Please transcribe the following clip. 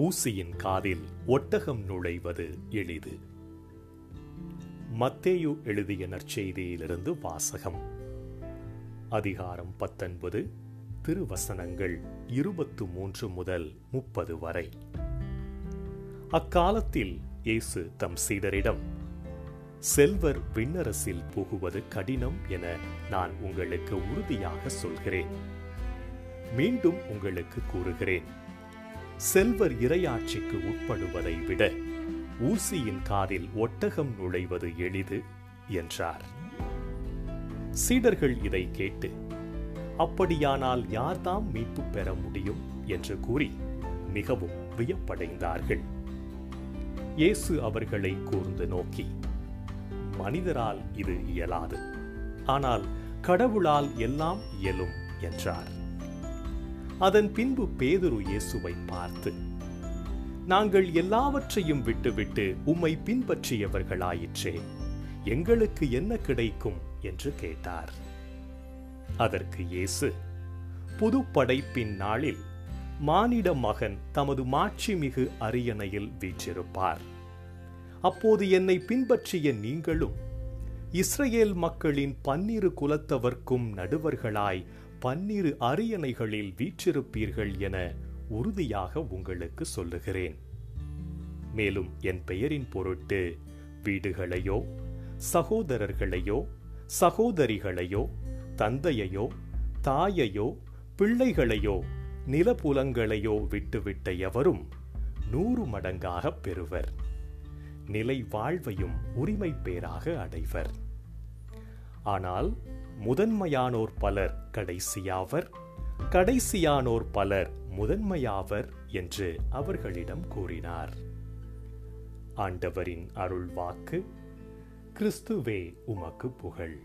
ஊசியின் காதில் ஒட்டகம் நுழைவது எளிது. மத்தேயு எழுதிய நற்செய்தியிலிருந்து வாசகம். அதிகாரம் பத்தொன்பது திருவசனங்கள் இருபத்து மூன்று முதல் முப்பது வரை. அக்காலத்தில் இயேசு தம் சீடரிடம் செல்வர் விண்ணரசில் புகுவது கடினம் என நான் உங்களுக்கு உறுதியாக சொல்கிறேன். மீண்டும் உங்களுக்கு கூறுகிறேன். செல்வர் இரையாட்சிக்கு உட்படுவதை விட ஊசியின் காதில் ஒட்டகம் நுழைவது எளிது என்றார். சீடர்கள் இதை கேட்டு அப்படியானால் யார்தாம் மீட்பு பெற முடியும்? என்று கூறி மிகவும் வியப்படைந்தார்கள். இயேசு அவர்களை கூர்ந்து நோக்கி மனிதரால் இது இயலாது. ஆனால் கடவுளால் எல்லாம் இயலும் என்றார். அதன் பின்பு பேதுரு இயேசுவை பார்த்து நாங்கள் எல்லாவற்றையும் விட்டுவிட்டு உம்மை பின்பற்றியவர்களாயிற்றே எங்களுக்கு என்ன கிடைக்கும்? என்று கேட்டார். அதற்கு இயேசு புதுப்படைப்பின் நாளில் மானிட மகன் தமது மாட்சிமிகு அரியணையில் வீற்றிருப்பார். அப்போது என்னை பின்பற்றிய நீங்களும் இஸ்ரேல் மக்களின் பன்னிரு குலத்தவர்க்கும் நடுவர்களாய் பன்னிரு அரியணைகளில் வீற்றிருப்பீர்கள் என உறுதியாக உங்களுக்கு சொல்லுகிறேன். மேலும் என் பெயரின் பொருட்டு வீடுகளையோ சகோதரர்களையோ சகோதரிகளையோ தந்தையையோ தாயையோ பிள்ளைகளையோ நிலப்புலங்களையோ விட்டுவிட்ட எவரும் நூறு மடங்காக பெறுவர். நிலை வாழ்வையும் உரிமை பேராக அடைவர். ஆனால் முதன்மையானோர் பலர் கடைசியாவர் கடைசியானோர் பலர் முதன்மையாவர் என்று அவர்களிடம் கூறினார். ஆண்டவரின் அருள் வாக்கு கிறிஸ்துவே உமக்கு புகழ்.